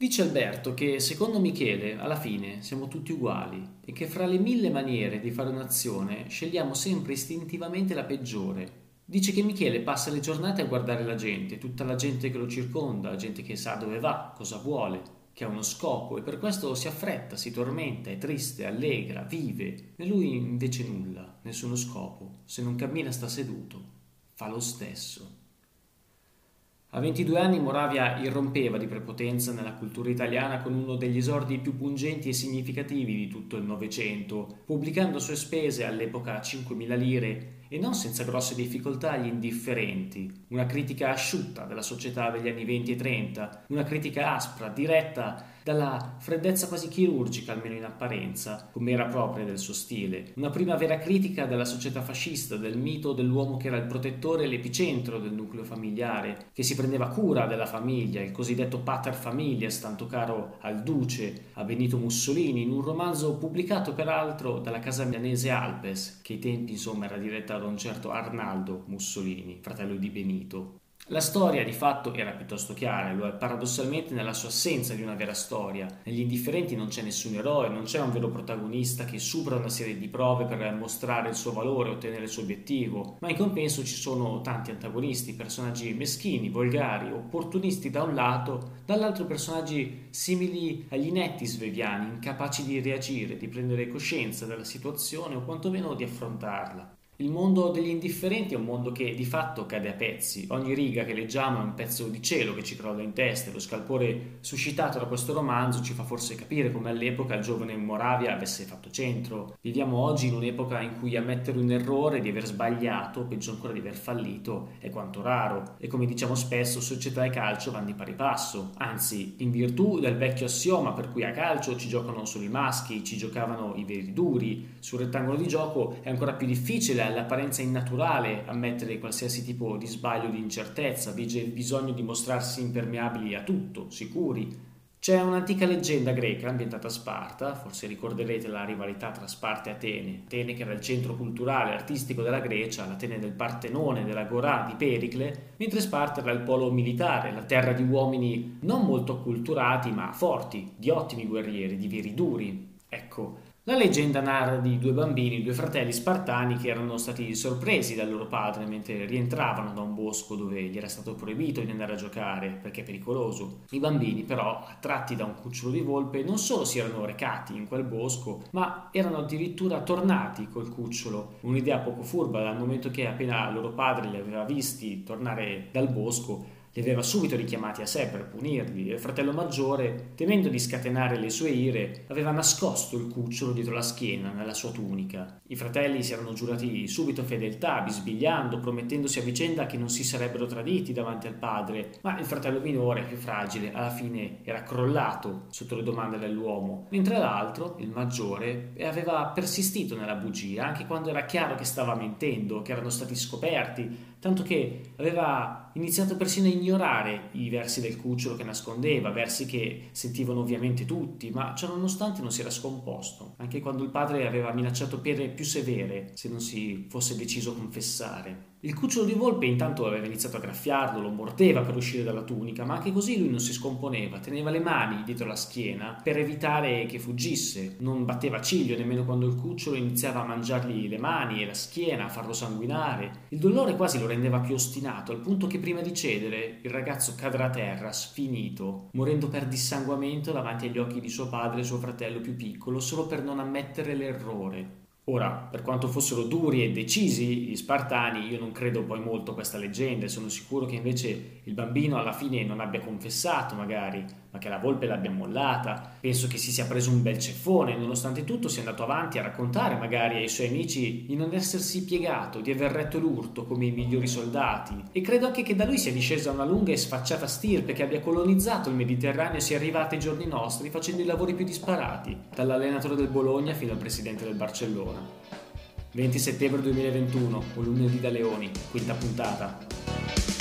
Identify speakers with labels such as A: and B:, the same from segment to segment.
A: Dice Alberto che secondo Michele alla fine siamo tutti uguali e che fra le mille maniere di fare un'azione scegliamo sempre istintivamente la peggiore. Dice che Michele passa le giornate a guardare la gente, tutta la gente che lo circonda, gente che sa dove va, cosa vuole, che ha uno scopo e per questo si affretta, si tormenta, è triste, allegra, vive. E lui invece nulla, nessuno scopo. Se non cammina sta seduto, fa lo stesso. A 22 anni Moravia irrompeva di prepotenza nella cultura italiana con uno degli esordi più pungenti e significativi di tutto il Novecento, pubblicando a sue spese all'epoca 5.000 lire e non senza grosse difficoltà agli indifferenti, una critica asciutta della società degli anni 20 e 30, una critica aspra, diretta dalla freddezza quasi chirurgica, almeno in apparenza, come era propria del suo stile, una prima vera critica della società fascista, del mito dell'uomo che era il protettore e l'epicentro del nucleo familiare, che si prendeva cura della famiglia, il cosiddetto pater familias, tanto caro al duce, a Benito Mussolini, in un romanzo pubblicato peraltro dalla casa milanese Alpes, che ai tempi insomma era diretta da un certo Arnaldo Mussolini, fratello di Benito. La storia di fatto era piuttosto chiara, lo è paradossalmente nella sua assenza di una vera storia. Negli indifferenti non c'è nessun eroe, non c'è un vero protagonista che supera una serie di prove per mostrare il suo valore, ottenere il suo obiettivo, ma in compenso ci sono tanti antagonisti, personaggi meschini, volgari, opportunisti da un lato, dall'altro personaggi simili agli inetti sveviani, incapaci di reagire, di prendere coscienza della situazione o quantomeno di affrontarla. Il mondo degli indifferenti è un mondo che di fatto cade a pezzi. Ogni riga che leggiamo è un pezzo di cielo che ci crolla in testa. Lo scalpore suscitato da questo romanzo ci fa forse capire come all'epoca il giovane Moravia avesse fatto centro. Viviamo oggi in un'epoca in cui ammettere un errore, di aver sbagliato, peggio ancora di aver fallito, è quanto raro. E come diciamo spesso, società e calcio vanno di pari passo. Anzi, in virtù del vecchio assioma per cui a calcio ci giocano solo i maschi, ci giocavano i veri duri, sul rettangolo di gioco è ancora più difficile all'apparenza innaturale ammettere qualsiasi tipo di sbaglio di incertezza, vige il bisogno di mostrarsi impermeabili a tutto, sicuri. C'è un'antica leggenda greca ambientata a Sparta, forse ricorderete la rivalità tra Sparta e Atene. Atene che era il centro culturale e artistico della Grecia, l'Atene del Partenone, della Gorà, di Pericle, mentre Sparta era il polo militare, la terra di uomini non molto acculturati ma forti, di ottimi guerrieri, di veri duri. Ecco, la leggenda narra di due bambini, due fratelli spartani che erano stati sorpresi dal loro padre mentre rientravano da un bosco dove gli era stato proibito di andare a giocare perché è pericoloso. I bambini però, attratti da un cucciolo di volpe, non solo si erano recati in quel bosco, ma erano addirittura tornati col cucciolo. Un'idea poco furba dal momento che appena loro padre li aveva visti tornare dal bosco, li aveva subito richiamati a sé per punirli e il fratello maggiore, temendo di scatenare le sue ire, aveva nascosto il cucciolo dietro la schiena nella sua tunica. I fratelli si erano giurati subito fedeltà, bisbigliando, promettendosi a vicenda che non si sarebbero traditi davanti al padre, ma il fratello minore, più fragile, alla fine era crollato sotto le domande dell'uomo, mentre l'altro, il maggiore, aveva persistito nella bugia, anche quando era chiaro che stava mentendo, che erano stati scoperti, tanto che aveva iniziato persino a ignorare i versi del cucciolo che nascondeva, versi che sentivano ovviamente tutti, ma ciò nonostante non si era scomposto, anche quando il padre aveva minacciato pene più severe se non si fosse deciso a confessare. Il cucciolo di volpe intanto aveva iniziato a graffiarlo, lo mordeva per uscire dalla tunica, ma anche così lui non si scomponeva, teneva le mani dietro la schiena per evitare che fuggisse, non batteva ciglio nemmeno quando il cucciolo iniziava a mangiargli le mani e la schiena, a farlo sanguinare. Il dolore quasi lo rendeva più ostinato, al punto che prima di cedere il ragazzo cadrà a terra, sfinito, morendo per dissanguamento davanti agli occhi di suo padre e suo fratello più piccolo, solo per non ammettere l'errore. Ora, per quanto fossero duri e decisi gli spartani, io non credo poi molto a questa leggenda. E sono sicuro che invece il bambino alla fine non abbia confessato magari, ma che la volpe l'abbia mollata. Penso che si sia preso un bel ceffone, nonostante tutto sia andato avanti a raccontare magari ai suoi amici di non essersi piegato, di aver retto l'urto come i migliori soldati. E credo anche che da lui sia discesa una lunga e sfacciata stirpe che abbia colonizzato il Mediterraneo e sia arrivata ai giorni nostri facendo i lavori più disparati, dall'allenatore del Bologna fino al presidente del Barcellona. 20 settembre 2021, un lunedì da Leoni, quinta puntata.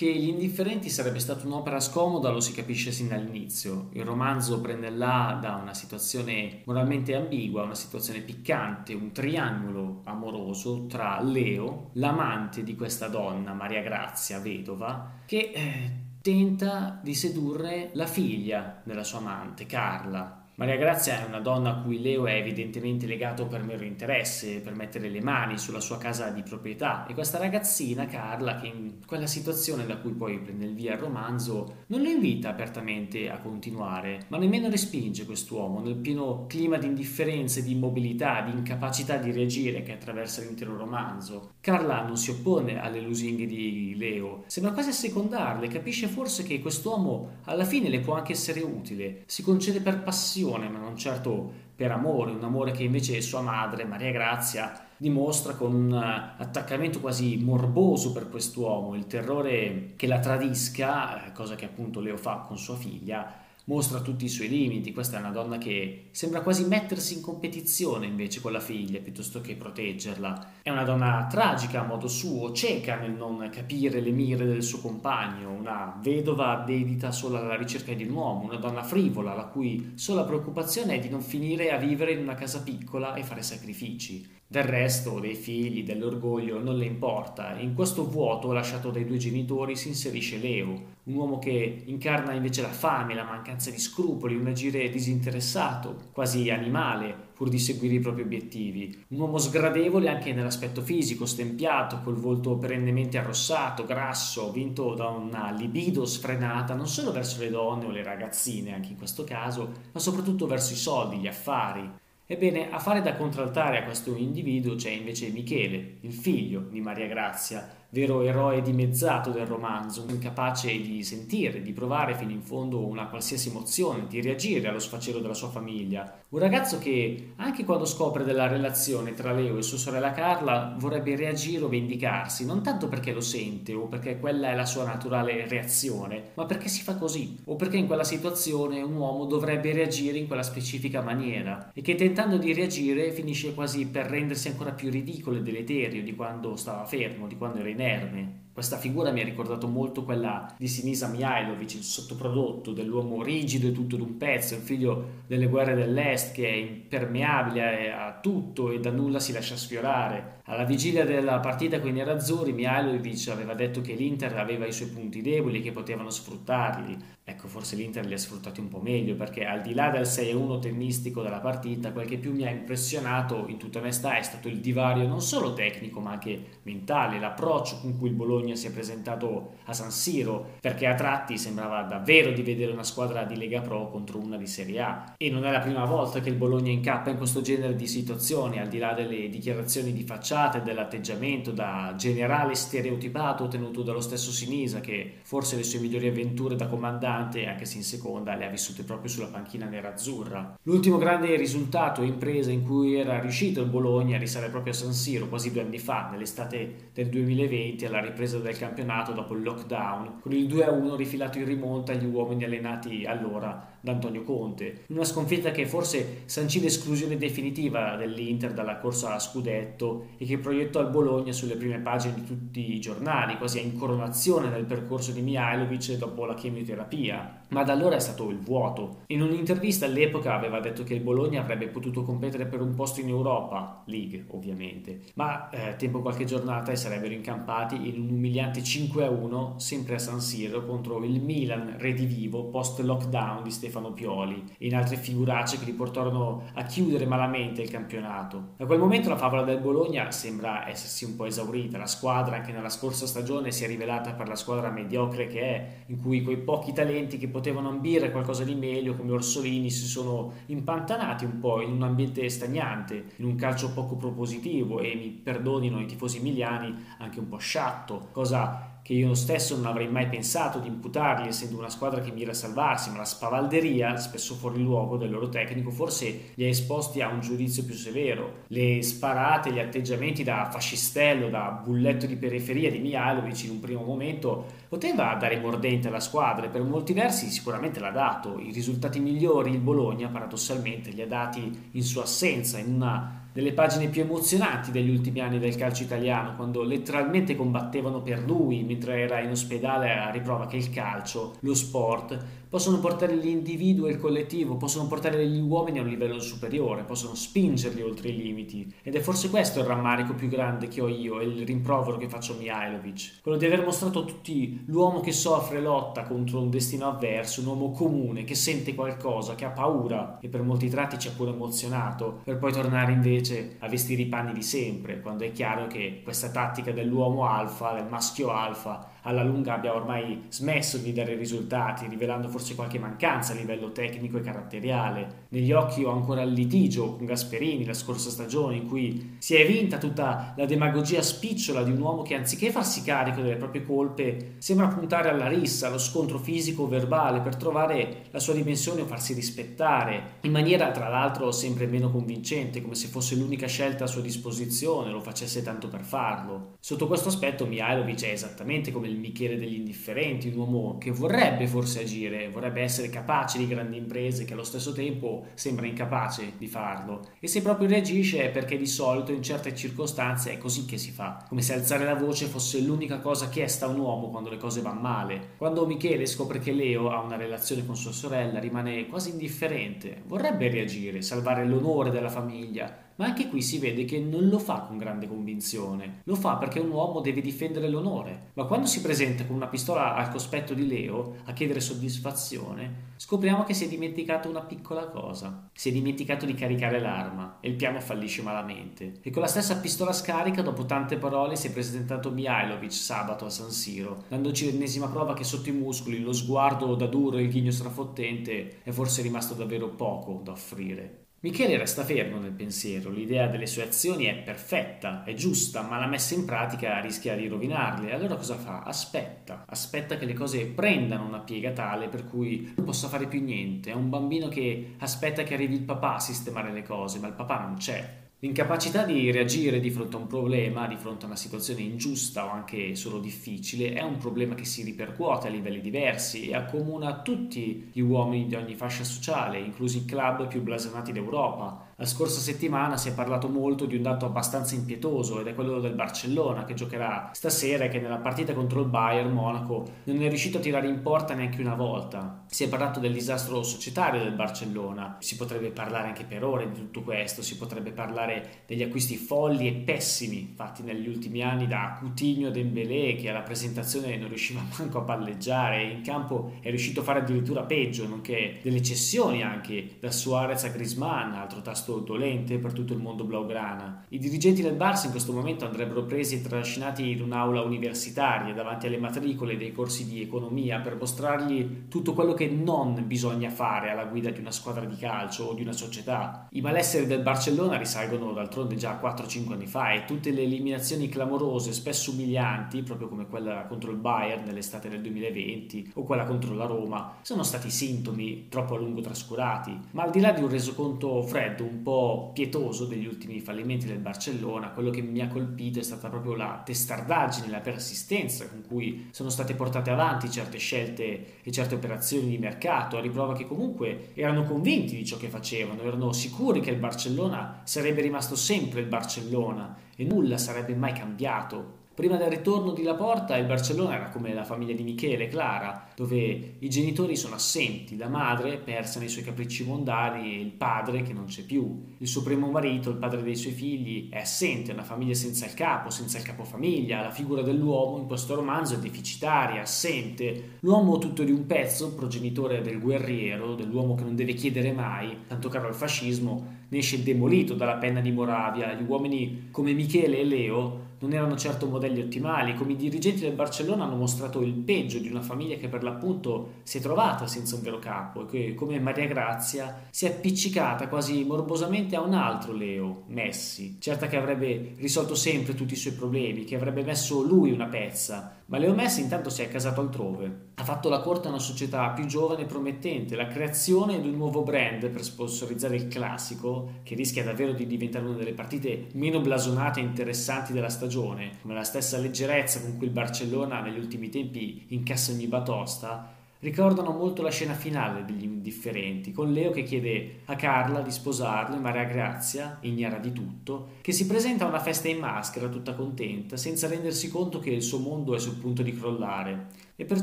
A: Che Gli Indifferenti sarebbe stata un'opera scomoda lo si capisce sin dall'inizio. Il romanzo prende là da una situazione moralmente ambigua, una situazione piccante, un triangolo amoroso tra Leo, l'amante di questa donna, Maria Grazia, vedova, che eh, tenta di sedurre la figlia della sua amante, Carla, Maria Grazia è una donna a cui Leo è evidentemente legato per mero interesse, per mettere le mani sulla sua casa di proprietà. E questa ragazzina, Carla, che in quella situazione da cui poi prende il via il romanzo, non lo invita apertamente a continuare, ma nemmeno respinge quest'uomo nel pieno clima di indifferenza, di immobilità, di incapacità di reagire che attraversa l'intero romanzo. Carla non si oppone alle lusinghe di Leo, sembra quasi assecondarle, capisce forse che quest'uomo alla fine le può anche essere utile, si concede per passione passione, ma non certo per amore, un amore che invece sua madre, Maria Grazia, dimostra con un attaccamento quasi morboso per quest'uomo, il terrore che la tradisca, eh, cosa che appunto Leo fa con sua figlia, mostra tutti i suoi limiti. Questa è una donna che sembra quasi mettersi in competizione invece con la figlia piuttosto che proteggerla. È una donna tragica a modo suo, cieca nel non capire le mire del suo compagno, una vedova dedita solo alla ricerca di un uomo, una donna frivola la cui sola preoccupazione è di non finire a vivere in una casa piccola e fare sacrifici. Del resto, dei figli, dell'orgoglio, non le importa. In questo vuoto lasciato dai due genitori si inserisce Leo, un uomo che incarna invece la fame, la mancanza di scrupoli, un agire disinteressato, quasi animale, pur di seguire i propri obiettivi. Un uomo sgradevole anche nell'aspetto fisico, stempiato, col volto perennemente arrossato, grasso, vinto da una libido sfrenata non solo verso le donne o le ragazzine, anche in questo caso, ma soprattutto verso i soldi, gli affari. Ebbene, a fare da contraltare a questo individuo c'è invece Michele, il figlio di Maria Grazia, vero eroe dimezzato del romanzo, incapace di sentire, di provare fino in fondo una qualsiasi emozione, di reagire allo sfacelo della sua famiglia. Un ragazzo che, anche quando scopre della relazione tra Leo e sua sorella Carla, vorrebbe reagire o vendicarsi, non tanto perché lo sente o perché quella è la sua naturale reazione, ma perché si fa così, o perché in quella situazione un uomo dovrebbe reagire in quella specifica maniera, e che tentando di reagire finisce quasi per rendersi ancora più ridicolo e deleterio di quando stava fermo, di quando era in inerme. Questa figura mi ha ricordato molto quella di Sinisa Mihailovic, il sottoprodotto dell'uomo rigido e tutto d'un pezzo, il figlio delle guerre dell'Est che è impermeabile a tutto e da nulla si lascia sfiorare. Alla vigilia della partita con i nerazzurri, Mihailovic aveva detto che l'Inter aveva i suoi punti deboli che potevano sfruttarli. Ecco, forse l'Inter li ha sfruttati un po' meglio perché al di là del 6-1 tennistico della partita, quel che più mi ha impressionato in tutta onestà è stato il divario non solo tecnico ma anche mentale, l'approccio con cui il Bologna si è presentato a San Siro, perché a tratti sembrava davvero di vedere una squadra di Lega Pro contro una di Serie A. E non è la prima volta che il Bologna incappa in questo genere di situazioni, al di là delle dichiarazioni di facciata e dell'atteggiamento da generale stereotipato tenuto dallo stesso Sinisa, che forse le sue migliori avventure da comandante anche se in seconda, le ha vissute proprio sulla panchina nerazzurra. L'ultimo grande risultato e impresa in cui era riuscito il Bologna risale proprio a San Siro, quasi due anni fa, nell'estate del 2020, alla ripresa del campionato dopo il lockdown, con il 2-1 rifilato in rimonta agli uomini allenati allora da Antonio Conte. Una sconfitta che forse sancì l'esclusione definitiva dell'Inter dalla corsa a scudetto e che proiettò il Bologna sulle prime pagine di tutti i giornali, quasi a incoronazione del percorso di Mihailovic dopo la chemioterapia. Ma da allora è stato il vuoto. In un'intervista all'epoca aveva detto che il Bologna avrebbe potuto competere per un posto in Europa, League ovviamente, ma eh, tempo qualche giornata e sarebbero incampati in un umiliante 5-1 sempre a San Siro contro il Milan redivivo post lockdown di Stefano Pioli e in altre figuracce che li portarono a chiudere malamente il campionato. Da quel momento la favola del Bologna sembra essersi un po' esaurita, la squadra anche nella scorsa stagione si è rivelata per la squadra mediocre che è, in cui quei pochi talenti che potevano ambire qualcosa di meglio come Orsolini si sono impantanati un po' in un ambiente stagnante, in un calcio poco propositivo e mi perdonino i tifosi emiliani anche un po' sciatto, cosa che io stesso non avrei mai pensato di imputargli, essendo una squadra che mira a salvarsi, ma la spavalderia, spesso fuori luogo del loro tecnico, forse li ha esposti a un giudizio più severo. Le sparate, gli atteggiamenti da fascistello, da bulletto di periferia di Mihailovic in un primo momento poteva dare mordente alla squadra e per molti versi sicuramente l'ha dato. I risultati migliori il Bologna paradossalmente li ha dati in sua assenza, in una delle pagine più emozionanti degli ultimi anni del calcio italiano, quando letteralmente combattevano per lui mentre era in ospedale a riprova che il calcio, lo sport, possono portare l'individuo e il collettivo, possono portare gli uomini a un livello superiore, possono spingerli oltre i limiti. Ed è forse questo il rammarico più grande che ho io e il rimprovero che faccio a Mihailovic. Quello di aver mostrato a tutti l'uomo che soffre lotta contro un destino avverso, un uomo comune, che sente qualcosa, che ha paura e per molti tratti ci ha pure emozionato, per poi tornare invece a vestire i panni di sempre, quando è chiaro che questa tattica dell'uomo alfa, del maschio alfa, alla lunga abbia ormai smesso di dare risultati, rivelando forse qualche mancanza a livello tecnico e caratteriale. Negli occhi ho ancora il litigio con Gasperini la scorsa stagione in cui si è vinta tutta la demagogia spicciola di un uomo che anziché farsi carico delle proprie colpe sembra puntare alla rissa, allo scontro fisico o verbale per trovare la sua dimensione o farsi rispettare, in maniera tra l'altro sempre meno convincente, come se fosse l'unica scelta a sua disposizione, lo facesse tanto per farlo. Sotto questo aspetto Mihailovic è esattamente come il Michele degli indifferenti, un uomo che vorrebbe forse agire, vorrebbe essere capace di grandi imprese, che allo stesso tempo sembra incapace di farlo. E se proprio reagisce è perché di solito in certe circostanze è così che si fa, come se alzare la voce fosse l'unica cosa chiesta a un uomo quando le cose vanno male. Quando Michele scopre che Leo ha una relazione con sua sorella rimane quasi indifferente, vorrebbe reagire, salvare l'onore della famiglia, ma anche qui si vede che non lo fa con grande convinzione, lo fa perché un uomo deve difendere l'onore, ma quando si presenta con una pistola al cospetto di Leo a chiedere soddisfazione, scopriamo che si è dimenticato una piccola cosa, si è dimenticato di caricare l'arma e il piano fallisce malamente. E con la stessa pistola scarica, dopo tante parole, si è presentato Mihailovic sabato a San Siro, dandoci l'ennesima prova che sotto i muscoli, lo sguardo da duro e il ghigno strafottente è forse rimasto davvero poco da offrire. Michele resta fermo nel pensiero, l'idea delle sue azioni è perfetta, è giusta, ma la messa in pratica rischia di rovinarle. Allora cosa fa? Aspetta, aspetta che le cose prendano una piega tale per cui non possa fare più niente. È un bambino che aspetta che arrivi il papà a sistemare le cose, ma il papà non c'è. L'incapacità di reagire di fronte a un problema, di fronte a una situazione ingiusta o anche solo difficile, è un problema che si ripercuote a livelli diversi e accomuna tutti gli uomini di ogni fascia sociale, inclusi i club più blasonati d'Europa, la scorsa settimana si è parlato molto di un dato abbastanza impietoso ed è quello del Barcellona che giocherà stasera e che nella partita contro il Bayern Monaco non è riuscito a tirare in porta neanche una volta. Si è parlato del disastro societario del Barcellona, si potrebbe parlare anche per ore di tutto questo, si potrebbe parlare degli acquisti folli e pessimi fatti negli ultimi anni da Coutinho e Dembélé che alla presentazione non riusciva manco a palleggiare e in campo è riuscito a fare addirittura peggio, nonché delle cessioni anche da Suarez a Griezmann, altro tasto piuttosto dolente per tutto il mondo blaugrana. I dirigenti del Barça in questo momento andrebbero presi e trascinati in un'aula universitaria davanti alle matricole dei corsi di economia per mostrargli tutto quello che non bisogna fare alla guida di una squadra di calcio o di una società. I malesseri del Barcellona risalgono d'altronde già a 4-5 anni fa e tutte le eliminazioni clamorose, spesso umilianti, proprio come quella contro il Bayern nell'estate del 2020 o quella contro la Roma, sono stati sintomi troppo a lungo trascurati. Ma al di là di un resoconto freddo, un po' pietoso degli ultimi fallimenti del Barcellona, quello che mi ha colpito è stata proprio la testardaggine, la persistenza con cui sono state portate avanti certe scelte e certe operazioni di mercato, a riprova che comunque erano convinti di ciò che facevano, erano sicuri che il Barcellona sarebbe rimasto sempre il Barcellona e nulla sarebbe mai cambiato. Prima del ritorno di Laporta il Barcellona era come la famiglia di Michele, Clara, dove i genitori sono assenti, la madre persa nei suoi capricci mondani e il padre che non c'è più. Il suo primo marito, il padre dei suoi figli, è assente, è una famiglia senza il capo, senza il capofamiglia. La figura dell'uomo in questo romanzo è deficitaria, assente. L'uomo tutto di un pezzo, progenitore del guerriero, dell'uomo che non deve chiedere mai, tanto caro al fascismo, ne esce demolito dalla penna di Moravia. Gli uomini come Michele e Leo non erano certo modelli ottimali, come i dirigenti del Barcellona hanno mostrato il peggio di una famiglia che per l'appunto si è trovata senza un vero capo e che, come Maria Grazia, si è appiccicata quasi morbosamente a un altro Leo, Messi, certa che avrebbe risolto sempre tutti i suoi problemi, che avrebbe messo lui una pezza, ma Leo Messi intanto si è casato altrove. Ha fatto la corte a una società più giovane e promettente, la creazione di un nuovo brand per sponsorizzare il classico, che rischia davvero di diventare una delle partite meno blasonate e interessanti della stagione, come la stessa leggerezza con cui il Barcellona negli ultimi tempi incassa ogni batosta, ricordano molto la scena finale degli indifferenti, con Leo che chiede a Carla di sposarlo e Maria Grazia, ignara di tutto, che si presenta a una festa in maschera tutta contenta, senza rendersi conto che il suo mondo è sul punto di crollare. E per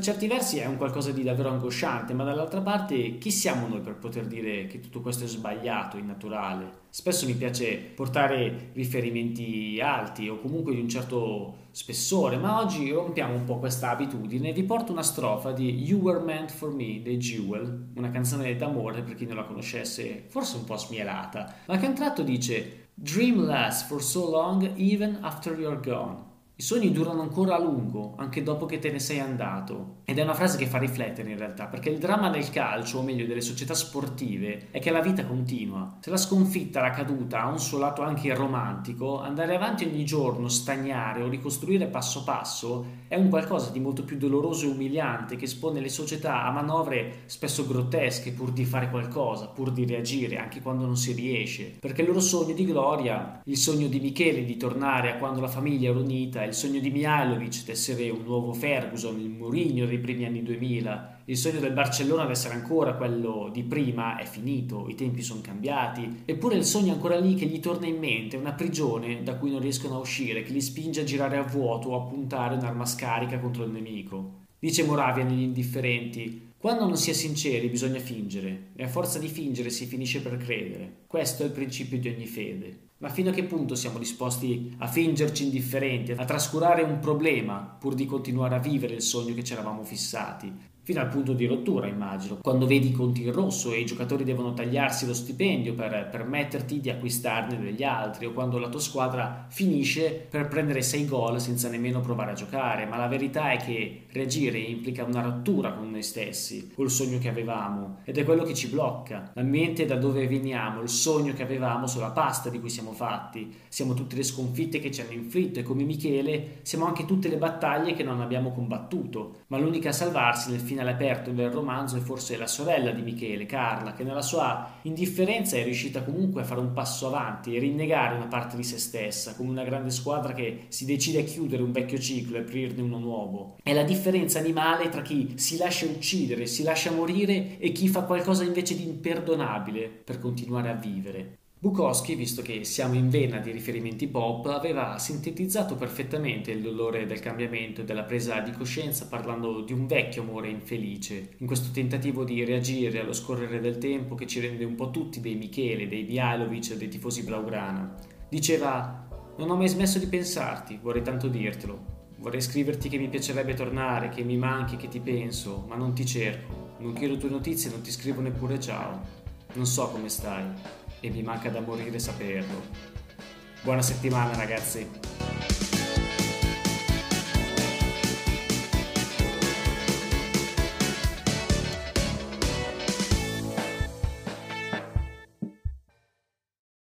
A: certi versi è un qualcosa di davvero angosciante, ma dall'altra parte chi siamo noi per poter dire che tutto questo è sbagliato, innaturale? Spesso mi piace portare riferimenti alti o comunque di un certo spessore, ma oggi rompiamo un po' questa abitudine e vi porto una strofa di You Were Meant For Me dei Jewel, una canzone d'amore per chi non la conoscesse, forse un po' smielata, ma che a un tratto dice Dream lasts for so long even after you're gone. I sogni durano ancora a lungo, anche dopo che te ne sei andato. Ed è una frase che fa riflettere in realtà, perché il dramma del calcio, o meglio delle società sportive, è che la vita continua. Se la sconfitta, la caduta ha un suo lato anche romantico, andare avanti ogni giorno, stagnare o ricostruire passo passo è un qualcosa di molto più doloroso e umiliante che espone le società a manovre spesso grottesche pur di fare qualcosa, pur di reagire, anche quando non si riesce. Perché il loro sogno di gloria, il sogno di Michele di tornare a quando la famiglia era unita, il sogno di Mihailovic di essere un nuovo Ferguson, il Mourinho dei primi anni 2000, il sogno del Barcellona di essere ancora quello di prima è finito, i tempi sono cambiati, eppure il sogno è ancora lì che gli torna in mente, una prigione da cui non riescono a uscire, che li spinge a girare a vuoto o a puntare un'arma scarica contro il nemico. Dice Moravia negli indifferenti, quando non si è sinceri bisogna fingere, e a forza di fingere si finisce per credere. Questo è il principio di ogni fede. Ma fino a che punto siamo disposti a fingerci indifferenti, a trascurare un problema pur di continuare a vivere il sogno che ci eravamo fissati? Fino al punto di rottura, immagino. Quando vedi i conti in rosso e i giocatori devono tagliarsi lo stipendio per permetterti di acquistarne degli altri, o quando la tua squadra finisce per prendere 6 gol senza nemmeno provare a giocare. Ma la verità è che reagire implica una rottura con noi stessi, col sogno che avevamo, ed è quello che ci blocca. L'ambiente da dove veniamo, il sogno che avevamo sulla pasta di cui siamo fatti. Siamo tutte le sconfitte che ci hanno inflitto e come Michele siamo anche tutte le battaglie che non abbiamo combattuto. Ma l'unica a salvarsi nel finale finale aperto del romanzo è forse la sorella di Michele, Carla, che nella sua indifferenza è riuscita comunque a fare un passo avanti e rinnegare una parte di se stessa, come una grande squadra che si decide a chiudere un vecchio ciclo e aprirne uno nuovo. È la differenza animale tra chi si lascia uccidere, si lascia morire e chi fa qualcosa invece di imperdonabile per continuare a vivere. Bukowski, visto che siamo in vena di riferimenti pop, aveva sintetizzato perfettamente il dolore del cambiamento e della presa di coscienza parlando di un vecchio amore infelice, in questo tentativo di reagire allo scorrere del tempo che ci rende un po' tutti dei Michele, dei Mihailovic e dei tifosi blaugrana. Diceva: Non ho mai smesso di pensarti, vorrei tanto dirtelo. Vorrei scriverti che mi piacerebbe tornare, che mi manchi, che ti penso, ma non ti cerco. Non chiedo tue notizie, non ti scrivo neppure ciao. Non so come stai e mi manca da morire saperlo. Buona settimana ragazzi!